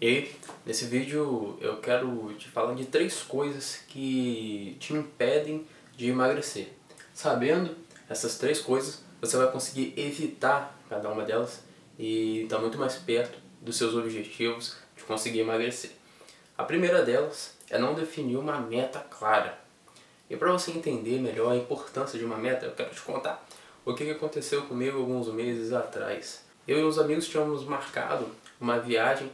E nesse vídeo eu quero te falar de três coisas que te impedem de emagrecer. Sabendo essas três coisas, você vai conseguir evitar cada uma delas e estar tá muito mais perto dos seus objetivos de conseguir emagrecer. A primeira delas é não definir uma meta clara. E para você entender melhor a importância de uma meta, eu quero te contar o que aconteceu comigo alguns meses atrás. Eu e os amigos tínhamos marcado uma viagem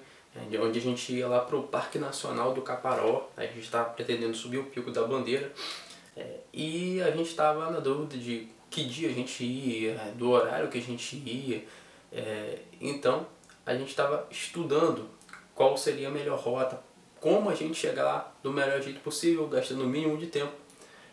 onde a gente ia lá para o Parque Nacional do Caparó, a gente estava pretendendo subir o Pico da Bandeira, é, e a gente estava na dúvida de que dia a gente ia, do horário que a gente ia, é, então a gente estava estudando qual seria a melhor rota, como a gente chegar lá do melhor jeito possível, gastando o mínimo de tempo.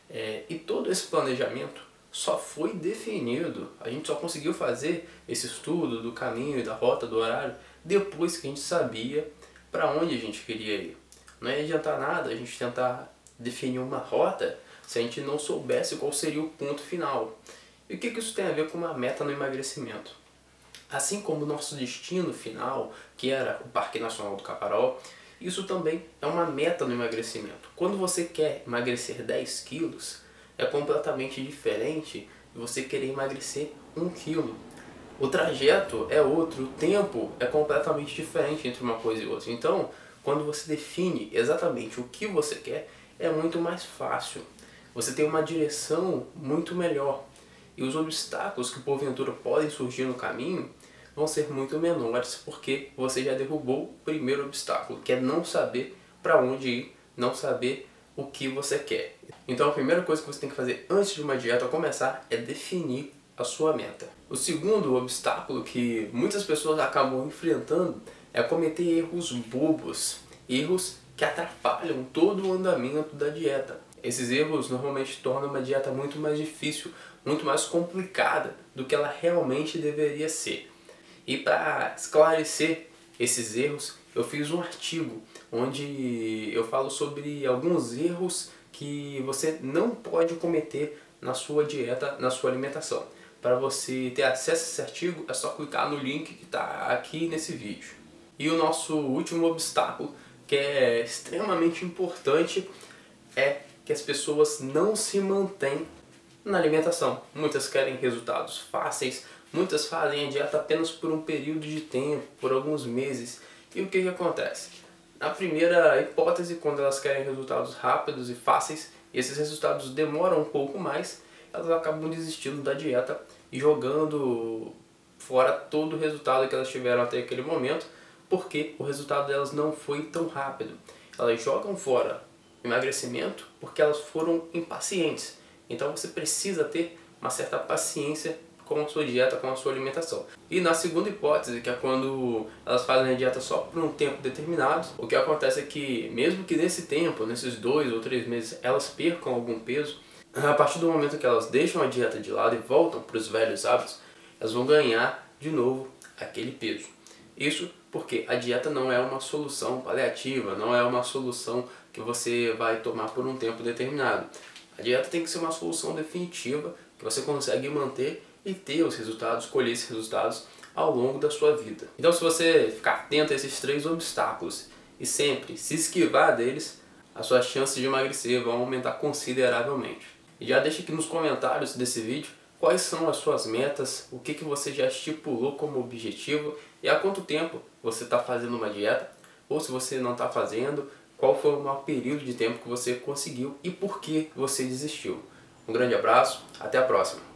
É, e todo esse planejamento só foi definido, a gente só conseguiu fazer esse estudo do caminho e da rota, do horário, depois que a gente sabia para onde a gente queria ir. Não ia adiantar nada a gente tentar definir uma rota se a gente não soubesse qual seria o ponto final. E o que, que isso tem a ver com uma meta no emagrecimento? Assim como o nosso destino final, que era o Parque Nacional do Caparó, isso também é uma meta no emagrecimento. Quando você quer emagrecer 10 quilos, é completamente diferente de você querer emagrecer 1 quilo. O trajeto é outro, o tempo é completamente diferente entre uma coisa e outra. Então, quando você define exatamente o que você quer, é muito mais fácil. Você tem uma direção muito melhor. E os obstáculos que porventura podem surgir no caminho vão ser muito menores porque você já derrubou o primeiro obstáculo, que é não saber para onde ir, não saber o que você quer. Então a primeira coisa que você tem que fazer antes de uma dieta começar é definir a sua meta. O segundo obstáculo que muitas pessoas acabam enfrentando é cometer erros bobos, erros que atrapalham todo o andamento da dieta. Esses erros normalmente tornam uma dieta muito mais difícil, muito mais complicada do que ela realmente deveria ser. E para esclarecer esses erros, eu fiz um artigo onde eu falo sobre alguns erros que você não pode cometer na sua dieta, na sua alimentação. Para você ter acesso a esse artigo, é só clicar no link que está aqui nesse vídeo. E o nosso último obstáculo, que é extremamente importante, é que as pessoas não se mantêm na alimentação. Muitas querem resultados fáceis, muitas fazem a dieta apenas por um período de tempo, por alguns meses. E o que, que acontece? Na primeira hipótese, quando elas querem resultados rápidos e fáceis, e esses resultados demoram um pouco mais, elas acabam desistindo da dieta e jogando fora todo o resultado que elas tiveram até aquele momento, porque o resultado delas não foi tão rápido. Elas jogam fora emagrecimento porque elas foram impacientes. Então você precisa ter uma certa paciência com a sua dieta, com a sua alimentação. E na segunda hipótese, que é quando elas fazem a dieta só por um tempo determinado, o que acontece é que mesmo que nesse tempo, nesses dois ou três meses, elas percam algum peso, a partir do momento que elas deixam a dieta de lado e voltam para os velhos hábitos, elas vão ganhar de novo aquele peso. Isso porque a dieta não é uma solução paliativa, não é uma solução que você vai tomar por um tempo determinado. A dieta tem que ser uma solução definitiva que você consegue manter e ter os resultados, colher esses resultados ao longo da sua vida. Então se você ficar atento a esses três obstáculos e sempre se esquivar deles, as suas chances de emagrecer vão aumentar consideravelmente. E já deixa aqui nos comentários desse vídeo quais são as suas metas, o que, que você já estipulou como objetivo e há quanto tempo você está fazendo uma dieta, ou se você não está fazendo, qual foi o maior período de tempo que você conseguiu e por que você desistiu. Um grande abraço, até a próxima!